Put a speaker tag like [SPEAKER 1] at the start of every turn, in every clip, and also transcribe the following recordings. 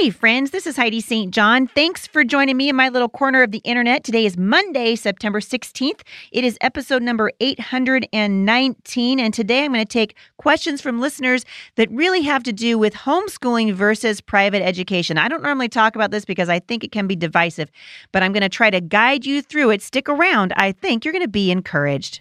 [SPEAKER 1] Hey, friends, this is Heidi St. John. Thanks for joining me in my little corner of the internet. Today is Monday, September 16th. It is episode number 819. And today I'm going to take questions from listeners that really have to do with homeschooling versus private education. I don't normally talk about this because I think it can be divisive, but I'm going to try to guide you through it. Stick around. I think you're going to be encouraged.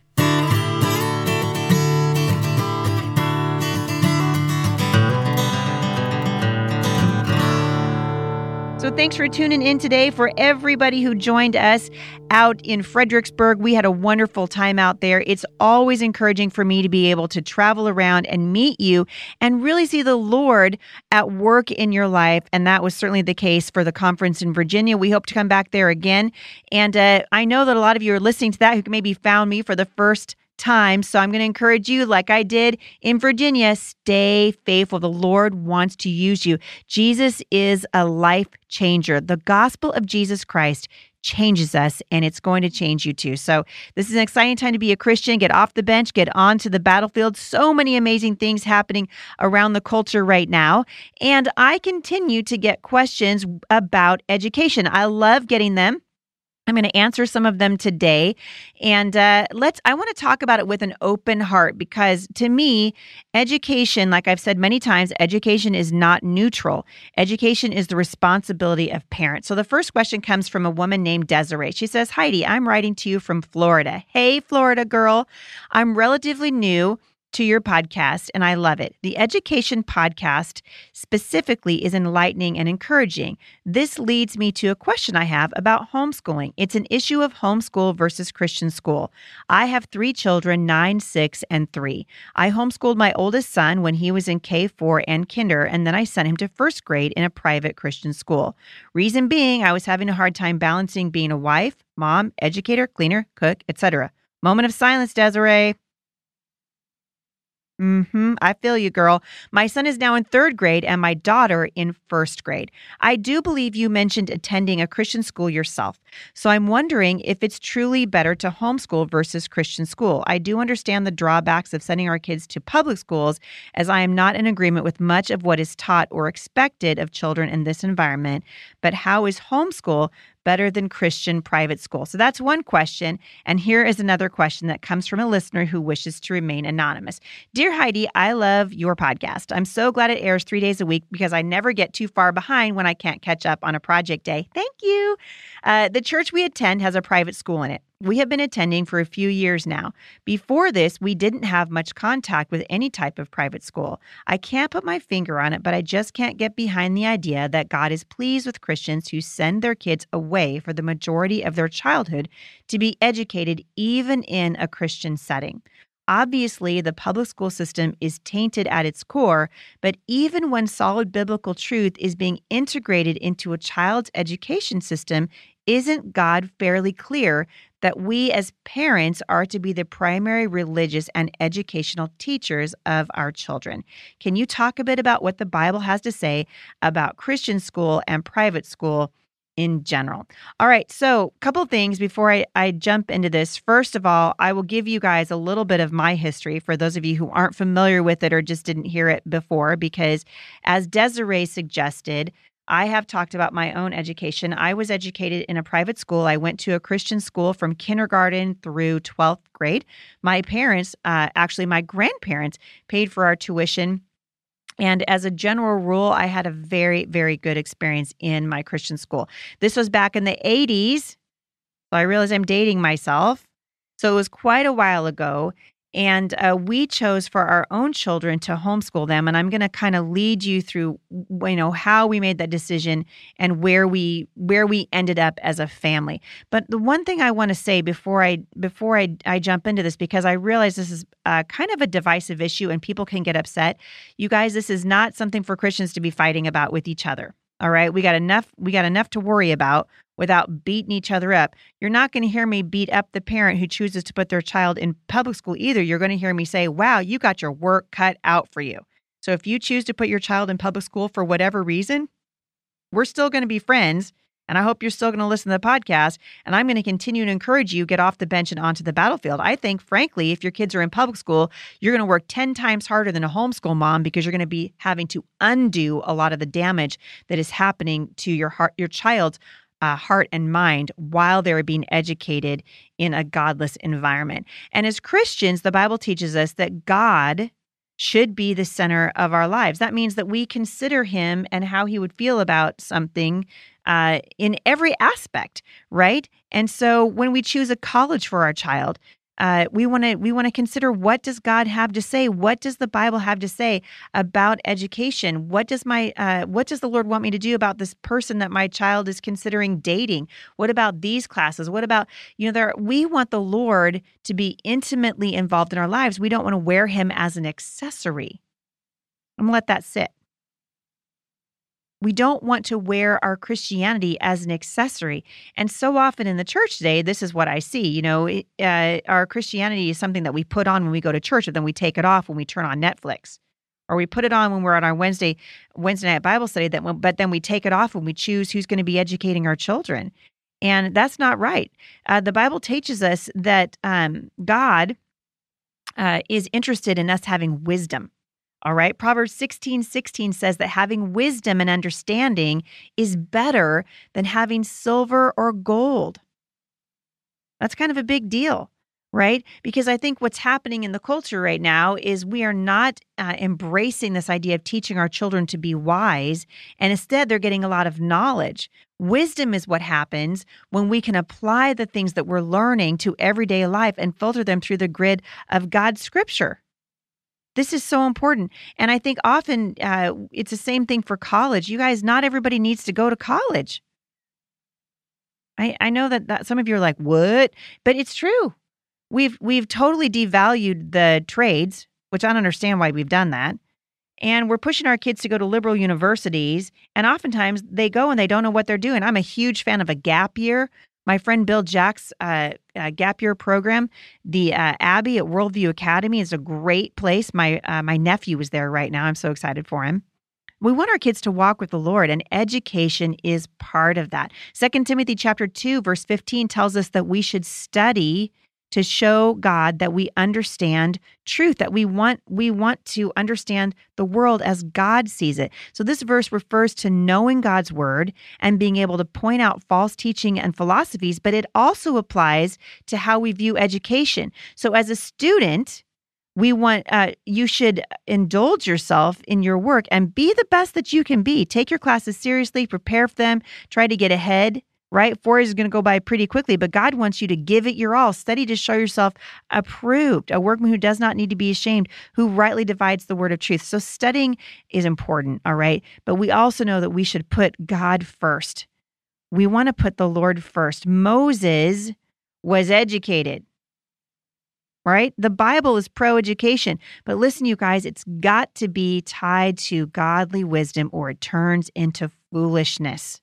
[SPEAKER 1] So thanks for tuning in today. For everybody who joined us out in Fredericksburg, we had a wonderful time out there. It's always encouraging for me to be able to travel around and meet you and really see the Lord at work in your life. And that was certainly the case for the conference in Virginia. We hope to come back there again. And uh, I know that a lot of you are listening to that who maybe found me for the first time. So I'm going to encourage you, like I did in Virginia, stay faithful. The Lord wants to use you. Jesus is a life changer. The gospel of Jesus Christ changes us and it's going to change you too. So, this is an exciting time to be a Christian. Get off the bench, get onto the battlefield. So many amazing things happening around the culture right now. And I continue to get questions about education. I love getting them. I'm going to answer some of them today. And uh, let's, I want to talk about it with an open heart because to me, education, like I've said many times, education is not neutral. Education is the responsibility of parents. So the first question comes from a woman named Desiree. She says, Heidi, I'm writing to you from Florida. Hey, Florida girl. I'm relatively new to your podcast, and I love it. The education podcast specifically is enlightening and encouraging. This leads me to a question I have about homeschooling. It's an issue of homeschool versus Christian school. I have three children nine, six, and three. I homeschooled my oldest son when he was in K4 and kinder, and then I sent him to first grade in a private Christian school. Reason being, I was having a hard time balancing being a wife, mom, educator, cleaner, cook, etc. Moment of silence, Desiree. Mm-hmm. I feel you, girl. My son is now in third grade and my daughter in first grade. I do believe you mentioned attending a Christian school yourself. So I'm wondering if it's truly better to homeschool versus Christian school. I do understand the drawbacks of sending our kids to public schools, as I am not in agreement with much of what is taught or expected of children in this environment. But how is homeschool better than Christian private school? So that's one question. And here is another question that comes from a listener who wishes to remain anonymous. Dear Heidi, I love your podcast. I'm so glad it airs three days a week because I never get too far behind when I can't catch up on a project day. Thank you. Uh, the church we attend has a private school in it we have been attending for a few years now. Before this, we didn't have much contact with any type of private school. I can't put my finger on it, but I just can't get behind the idea that God is pleased with Christians who send their kids away for the majority of their childhood to be educated, even in a Christian setting. Obviously, the public school system is tainted at its core, but even when solid biblical truth is being integrated into a child's education system, isn't God fairly clear that we as parents are to be the primary religious and educational teachers of our children? Can you talk a bit about what the Bible has to say about Christian school and private school? in general. All right, so a couple things before I, I jump into this. First of all, I will give you guys a little bit of my history for those of you who aren't familiar with it or just didn't hear it before, because as Desiree suggested, I have talked about my own education. I was educated in a private school. I went to a Christian school from kindergarten through 12th grade. My parents, uh, actually, my grandparents, paid for our tuition. And as a general rule, I had a very, very good experience in my Christian school. This was back in the 80s. So I realize I'm dating myself. So it was quite a while ago. And uh, we chose for our own children to homeschool them. And I'm going to kind of lead you through, you know, how we made that decision and where we where we ended up as a family. But the one thing I want to say before I before I, I jump into this, because I realize this is uh, kind of a divisive issue and people can get upset. You guys, this is not something for Christians to be fighting about with each other. All right, we got enough. We got enough to worry about without beating each other up. You're not going to hear me beat up the parent who chooses to put their child in public school either. You're going to hear me say, wow, you got your work cut out for you. So if you choose to put your child in public school for whatever reason, we're still going to be friends And I hope you're still going to listen to the podcast. And I'm going to continue to encourage you get off the bench and onto the battlefield. I think, frankly, if your kids are in public school, you're going to work 10 times harder than a homeschool mom because you're going to be having to undo a lot of the damage that is happening to your heart, your child's uh, heart and mind while they're being educated in a godless environment. And as Christians, the Bible teaches us that God should be the center of our lives. That means that we consider him and how he would feel about something uh, in every aspect, right? And so when we choose a college for our child, uh, we want to we want to consider what does God have to say? What does the Bible have to say about education? What does my uh, what does the Lord want me to do about this person that my child is considering dating? What about these classes? What about you know there? We want the Lord to be intimately involved in our lives. We don't want to wear Him as an accessory. I'm gonna let that sit. We don't want to wear our Christianity as an accessory. And so often in the church today, this is what I see. You know, uh, our Christianity is something that we put on when we go to church, and then we take it off when we turn on Netflix, or we put it on when we're on our Wednesday Wednesday night Bible study. That, but then we take it off when we choose who's going to be educating our children, and that's not right. Uh, the Bible teaches us that um, God uh, is interested in us having wisdom. All right. Proverbs 16 16 says that having wisdom and understanding is better than having silver or gold. That's kind of a big deal, right? Because I think what's happening in the culture right now is we are not uh, embracing this idea of teaching our children to be wise, and instead they're getting a lot of knowledge. Wisdom is what happens when we can apply the things that we're learning to everyday life and filter them through the grid of God's scripture. This is so important. And I think often uh, it's the same thing for college. You guys, not everybody needs to go to college. I, I know that, that some of you are like, what? But it's true. We've we've totally devalued the trades, which I don't understand why we've done that. And we're pushing our kids to go to liberal universities. And oftentimes they go and they don't know what they're doing. I'm a huge fan of a gap year my friend Bill Jack's uh, uh, gap year program, the uh, Abbey at Worldview Academy, is a great place. My uh, my nephew is there right now. I'm so excited for him. We want our kids to walk with the Lord, and education is part of that. Second Timothy chapter two verse fifteen tells us that we should study to show God that we understand truth that we want we want to understand the world as God sees it. So this verse refers to knowing God's word and being able to point out false teaching and philosophies, but it also applies to how we view education. So as a student, we want uh, you should indulge yourself in your work and be the best that you can be take your classes seriously prepare for them try to get ahead right? Four is going to go by pretty quickly, but God wants you to give it your all. Study to show yourself approved, a workman who does not need to be ashamed, who rightly divides the word of truth. So studying is important, all right? But we also know that we should put God first. We want to put the Lord first. Moses was educated. Right? The Bible is pro education. But listen, you guys, it's got to be tied to godly wisdom or it turns into foolishness.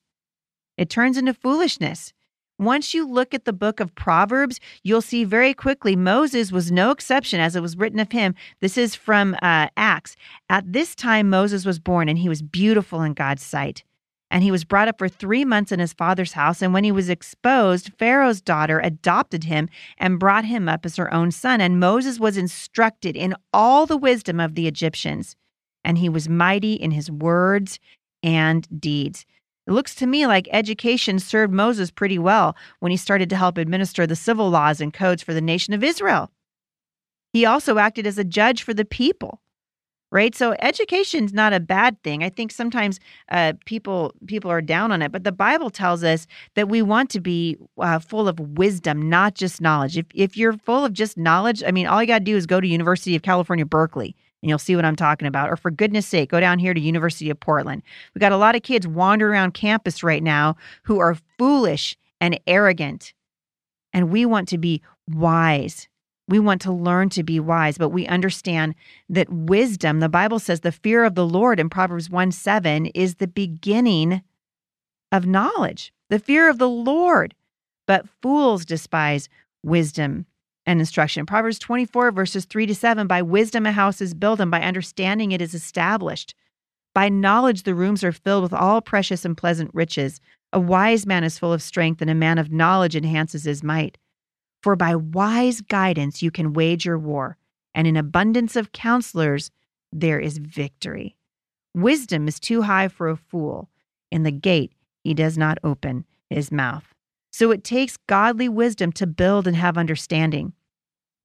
[SPEAKER 1] It turns into foolishness. Once you look at the book of Proverbs, you'll see very quickly Moses was no exception as it was written of him. This is from uh, Acts. At this time, Moses was born, and he was beautiful in God's sight. And he was brought up for three months in his father's house. And when he was exposed, Pharaoh's daughter adopted him and brought him up as her own son. And Moses was instructed in all the wisdom of the Egyptians. And he was mighty in his words and deeds. It looks to me like education served Moses pretty well when he started to help administer the civil laws and codes for the nation of Israel. He also acted as a judge for the people, right? So education's not a bad thing. I think sometimes uh, people people are down on it, but the Bible tells us that we want to be uh, full of wisdom, not just knowledge. If if you're full of just knowledge, I mean, all you got to do is go to University of California, Berkeley and you'll see what I'm talking about. Or for goodness sake, go down here to University of Portland. We got a lot of kids wandering around campus right now who are foolish and arrogant. And we want to be wise. We want to learn to be wise, but we understand that wisdom, the Bible says the fear of the Lord in Proverbs 1 7 is the beginning of knowledge. The fear of the Lord. But fools despise wisdom and instruction. Proverbs 24, verses 3 to 7 By wisdom a house is built, and by understanding it is established. By knowledge, the rooms are filled with all precious and pleasant riches. A wise man is full of strength, and a man of knowledge enhances his might. For by wise guidance you can wage your war, and in abundance of counselors there is victory. Wisdom is too high for a fool. In the gate he does not open his mouth. So it takes godly wisdom to build and have understanding,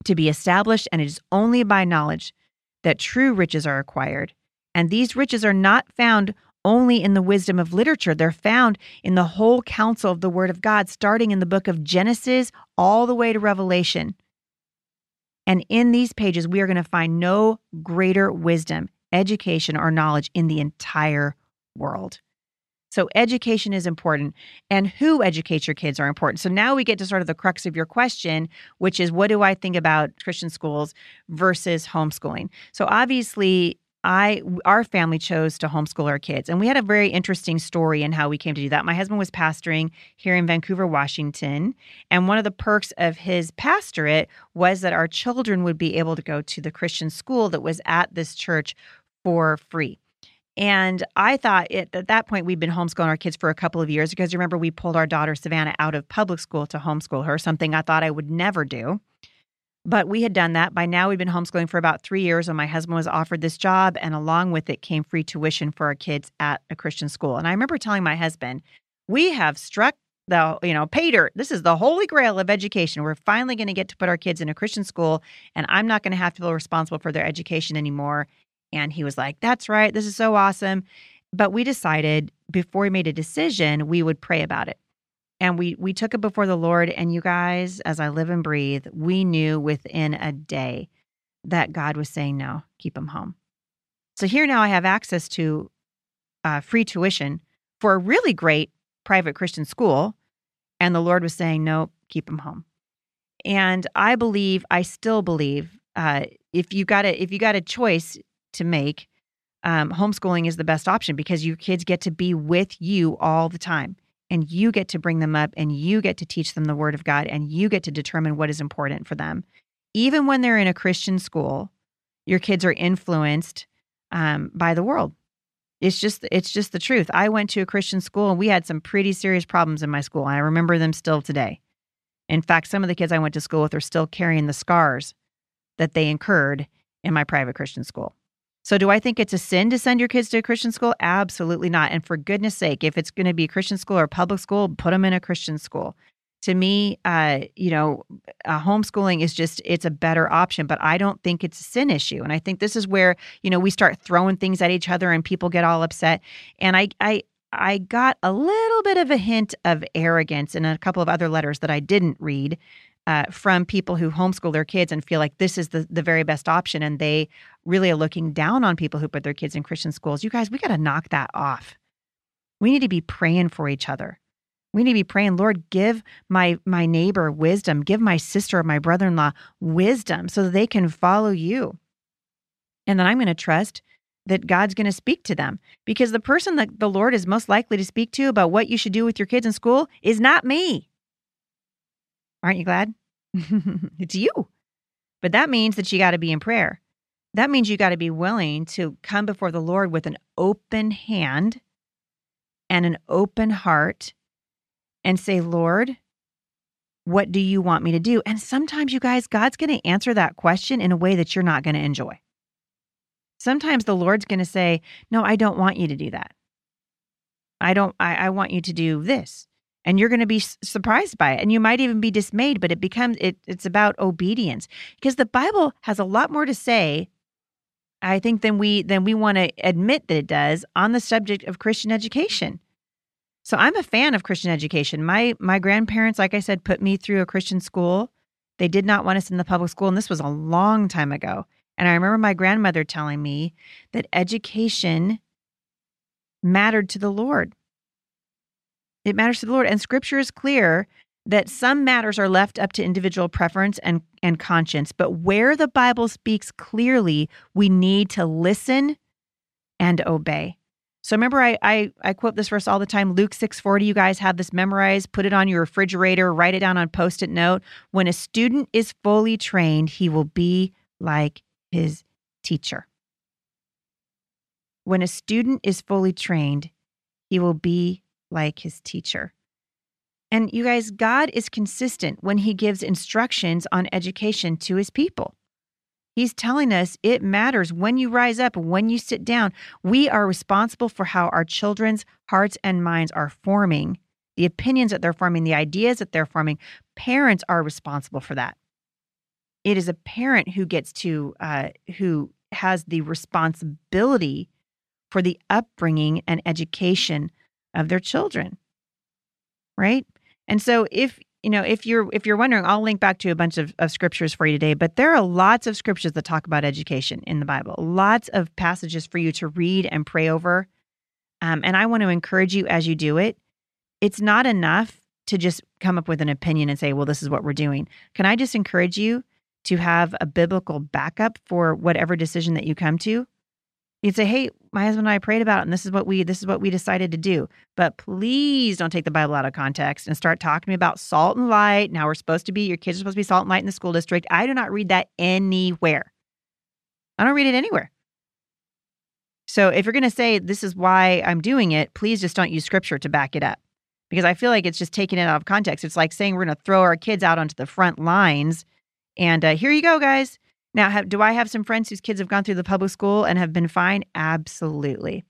[SPEAKER 1] to be established, and it is only by knowledge that true riches are acquired. And these riches are not found only in the wisdom of literature. They're found in the whole counsel of the Word of God, starting in the book of Genesis all the way to Revelation. And in these pages, we are going to find no greater wisdom, education, or knowledge in the entire world. So education is important and who educates your kids are important. So now we get to sort of the crux of your question, which is what do I think about Christian schools versus homeschooling? So obviously I our family chose to homeschool our kids and we had a very interesting story in how we came to do that. My husband was pastoring here in Vancouver, Washington, and one of the perks of his pastorate was that our children would be able to go to the Christian school that was at this church for free. And I thought it, at that point we'd been homeschooling our kids for a couple of years because remember we pulled our daughter Savannah out of public school to homeschool her, something I thought I would never do. But we had done that. By now, we'd been homeschooling for about three years when my husband was offered this job, and along with it came free tuition for our kids at a Christian school. And I remember telling my husband, "We have struck the you know pay dirt. This is the holy grail of education. We're finally going to get to put our kids in a Christian school, and I'm not going to have to feel responsible for their education anymore." And he was like, That's right. This is so awesome. But we decided before we made a decision, we would pray about it. And we we took it before the Lord. And you guys, as I live and breathe, we knew within a day that God was saying, No, keep him home. So here now I have access to uh, free tuition for a really great private Christian school. And the Lord was saying, No, keep him home. And I believe, I still believe, uh, if you got a if you got a choice, to make, um, homeschooling is the best option because your kids get to be with you all the time and you get to bring them up and you get to teach them the word of God and you get to determine what is important for them. Even when they're in a Christian school, your kids are influenced um, by the world. It's just it's just the truth. I went to a Christian school and we had some pretty serious problems in my school. And I remember them still today. In fact, some of the kids I went to school with are still carrying the scars that they incurred in my private Christian school. So, do I think it's a sin to send your kids to a Christian school? Absolutely not. And for goodness sake, if it's going to be a Christian school or a public school, put them in a Christian school. To me, uh, you know, uh, homeschooling is just it's a better option, but I don't think it's a sin issue. And I think this is where you know we start throwing things at each other and people get all upset. And I, I, I got a little bit of a hint of arrogance in a couple of other letters that I didn't read uh, from people who homeschool their kids and feel like this is the, the very best option. And they really are looking down on people who put their kids in Christian schools. You guys, we got to knock that off. We need to be praying for each other. We need to be praying, Lord, give my my neighbor wisdom, give my sister or my brother-in-law wisdom so that they can follow you. And then I'm going to trust that God's going to speak to them because the person that the Lord is most likely to speak to about what you should do with your kids in school is not me. Aren't you glad? it's you. But that means that you got to be in prayer. That means you got to be willing to come before the Lord with an open hand and an open heart and say, Lord, what do you want me to do? And sometimes, you guys, God's going to answer that question in a way that you're not going to enjoy. Sometimes the Lord's going to say, No, I don't want you to do that. I don't, I, I want you to do this and you're going to be surprised by it and you might even be dismayed but it becomes it, it's about obedience because the bible has a lot more to say i think than we than we want to admit that it does on the subject of christian education. So i'm a fan of christian education. My my grandparents like i said put me through a christian school. They did not want us in the public school and this was a long time ago. And i remember my grandmother telling me that education mattered to the lord it matters to the Lord. And scripture is clear that some matters are left up to individual preference and, and conscience. But where the Bible speaks clearly, we need to listen and obey. So remember, I, I, I quote this verse all the time. Luke six forty. You guys have this memorized. Put it on your refrigerator. Write it down on post it note. When a student is fully trained, he will be like his teacher. when a student is fully trained, he will be like his teacher. And you guys, God is consistent when he gives instructions on education to his people. He's telling us it matters when you rise up, when you sit down. We are responsible for how our children's hearts and minds are forming, the opinions that they're forming, the ideas that they're forming. Parents are responsible for that. It is a parent who gets to, uh, who has the responsibility for the upbringing and education of their children. Right? And so if you know if you're if you're wondering i'll link back to a bunch of, of scriptures for you today but there are lots of scriptures that talk about education in the bible lots of passages for you to read and pray over um, and i want to encourage you as you do it it's not enough to just come up with an opinion and say well this is what we're doing can i just encourage you to have a biblical backup for whatever decision that you come to You'd say, "Hey, my husband and I prayed about it, and this is what we this is what we decided to do." But please don't take the Bible out of context and start talking to me about salt and light. Now we're supposed to be your kids are supposed to be salt and light in the school district. I do not read that anywhere. I don't read it anywhere. So if you're going to say this is why I'm doing it, please just don't use scripture to back it up. Because I feel like it's just taking it out of context. It's like saying we're going to throw our kids out onto the front lines and uh, here you go, guys now, have, do I have some friends whose kids have gone through the public school and have been fine? Absolutely.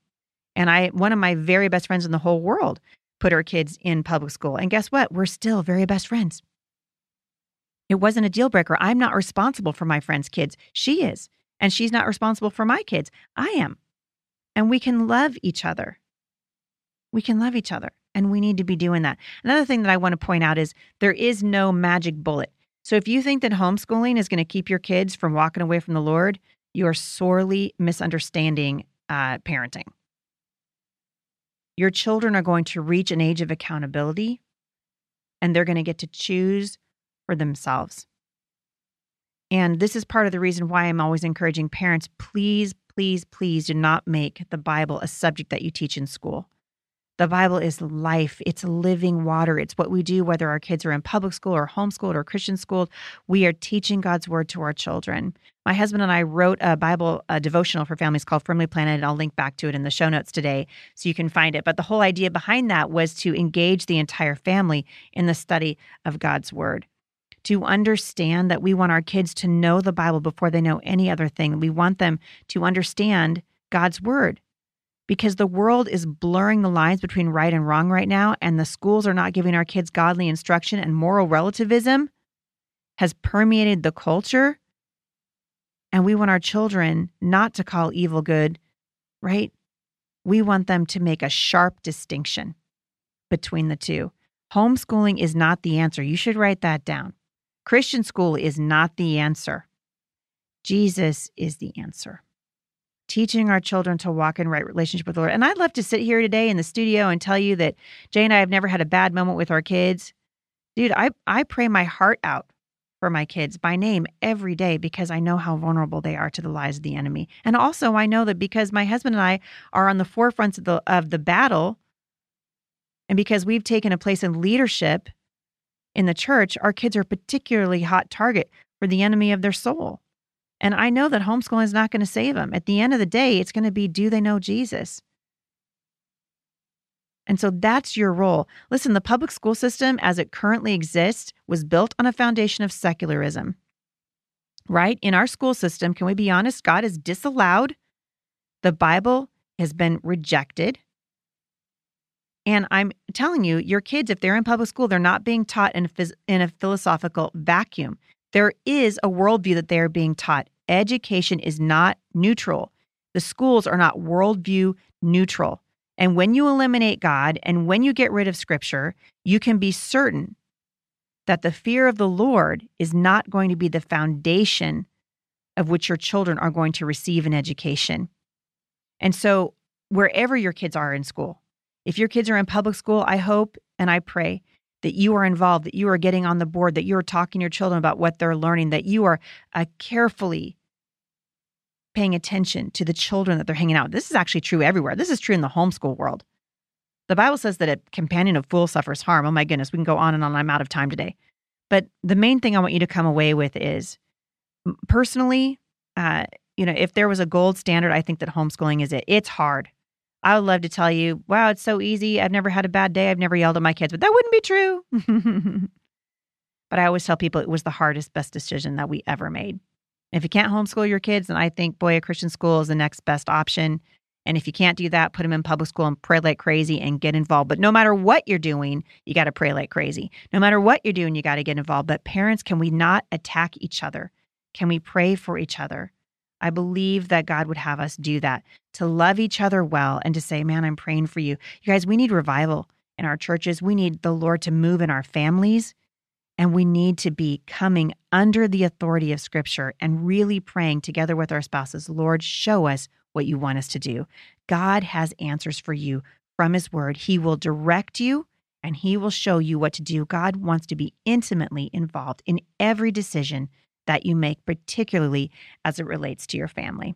[SPEAKER 1] And I, one of my very best friends in the whole world, put her kids in public school. And guess what? We're still very best friends. It wasn't a deal breaker. I'm not responsible for my friend's kids. She is. And she's not responsible for my kids. I am. And we can love each other. We can love each other. And we need to be doing that. Another thing that I want to point out is there is no magic bullet. So if you think that homeschooling is going to keep your kids from walking away from the Lord, you are sorely misunderstanding uh, parenting. Your children are going to reach an age of accountability and they're going to get to choose for themselves. And this is part of the reason why I'm always encouraging parents please, please, please do not make the Bible a subject that you teach in school. The Bible is life, it's living water. It's what we do, whether our kids are in public school or homeschooled or Christian schooled. We are teaching God's word to our children. My husband and I wrote a Bible a devotional for families called Firmly Planted, and I'll link back to it in the show notes today so you can find it. But the whole idea behind that was to engage the entire family in the study of God's word to understand that we want our kids to know the Bible before they know any other thing. We want them to understand God's word because the world is blurring the lines between right and wrong right now, and the schools are not giving our kids godly instruction, and moral relativism has permeated the culture. And we want our children not to call evil good, right? We want them to make a sharp distinction between the two. Homeschooling is not the answer. You should write that down. Christian school is not the answer. Jesus is the answer teaching our children to walk in right relationship with the Lord. And I'd love to sit here today in the studio and tell you that Jay and I have never had a bad moment with our kids. Dude, I, I pray my heart out for my kids by name every day because I know how vulnerable they are to the lies of the enemy. And also I know that because my husband and I are on the forefronts of the of the battle and because we've taken a place in leadership in the church, our kids are particularly hot target for the enemy of their soul. And I know that homeschooling is not going to save them. At the end of the day, it's going to be do they know Jesus? And so that's your role. Listen, the public school system as it currently exists was built on a foundation of secularism. Right? In our school system, can we be honest? God is disallowed. The Bible has been rejected. And I'm telling you, your kids, if they're in public school, they're not being taught in a, in a philosophical vacuum. There is a worldview that they are being taught. Education is not neutral. The schools are not worldview neutral. And when you eliminate God and when you get rid of scripture, you can be certain that the fear of the Lord is not going to be the foundation of which your children are going to receive an education. And so, wherever your kids are in school, if your kids are in public school, I hope and I pray that you are involved, that you are getting on the board, that you are talking to your children about what they're learning, that you are uh, carefully paying attention to the children that they're hanging out. This is actually true everywhere. This is true in the homeschool world. The Bible says that a companion of fools suffers harm. Oh my goodness, we can go on and on. I'm out of time today. But the main thing I want you to come away with is personally, uh, you know, if there was a gold standard, I think that homeschooling is it. It's hard. I would love to tell you, wow, it's so easy. I've never had a bad day. I've never yelled at my kids, but that wouldn't be true. but I always tell people it was the hardest, best decision that we ever made. If you can't homeschool your kids, then I think, boy, a Christian school is the next best option. And if you can't do that, put them in public school and pray like crazy and get involved. But no matter what you're doing, you got to pray like crazy. No matter what you're doing, you got to get involved. But parents, can we not attack each other? Can we pray for each other? I believe that God would have us do that to love each other well and to say, man, I'm praying for you. You guys, we need revival in our churches. We need the Lord to move in our families. And we need to be coming under the authority of Scripture and really praying together with our spouses Lord, show us what you want us to do. God has answers for you from His Word. He will direct you and He will show you what to do. God wants to be intimately involved in every decision that you make, particularly as it relates to your family.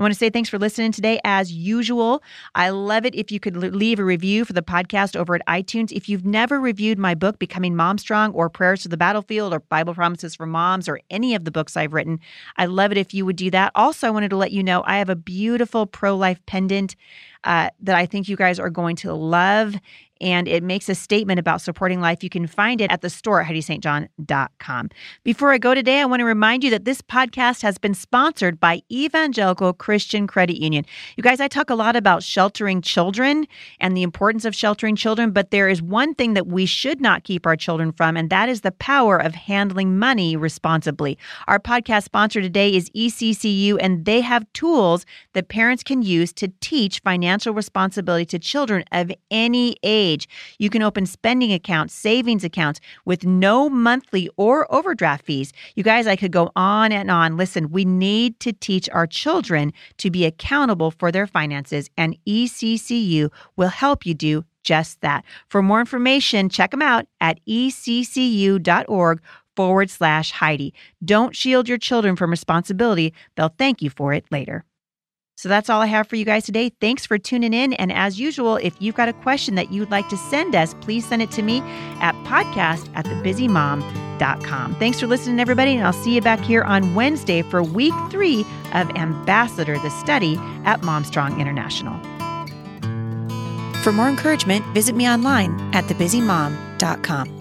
[SPEAKER 1] I want to say thanks for listening today. As usual, I love it if you could leave a review for the podcast over at iTunes. If you've never reviewed my book, Becoming Mom Strong, or Prayers to the Battlefield, or Bible Promises for Moms, or any of the books I've written, I love it if you would do that. Also, I wanted to let you know I have a beautiful pro life pendant uh, that I think you guys are going to love and it makes a statement about supporting life. You can find it at the store at HeidiSt.John.com. Before I go today, I want to remind you that this podcast has been sponsored by Evangelical Christian Credit Union. You guys, I talk a lot about sheltering children and the importance of sheltering children, but there is one thing that we should not keep our children from, and that is the power of handling money responsibly. Our podcast sponsor today is ECCU, and they have tools that parents can use to teach financial responsibility to children of any age age. You can open spending accounts, savings accounts with no monthly or overdraft fees. You guys, I could go on and on. Listen, we need to teach our children to be accountable for their finances, and ECCU will help you do just that. For more information, check them out at eccu.org forward slash Heidi. Don't shield your children from responsibility. They'll thank you for it later. So that's all I have for you guys today. Thanks for tuning in. And as usual, if you've got a question that you'd like to send us, please send it to me at podcast at thebusymom.com. Thanks for listening, everybody. And I'll see you back here on Wednesday for week three of Ambassador, the study at Momstrong International. For more encouragement, visit me online at thebusymom.com.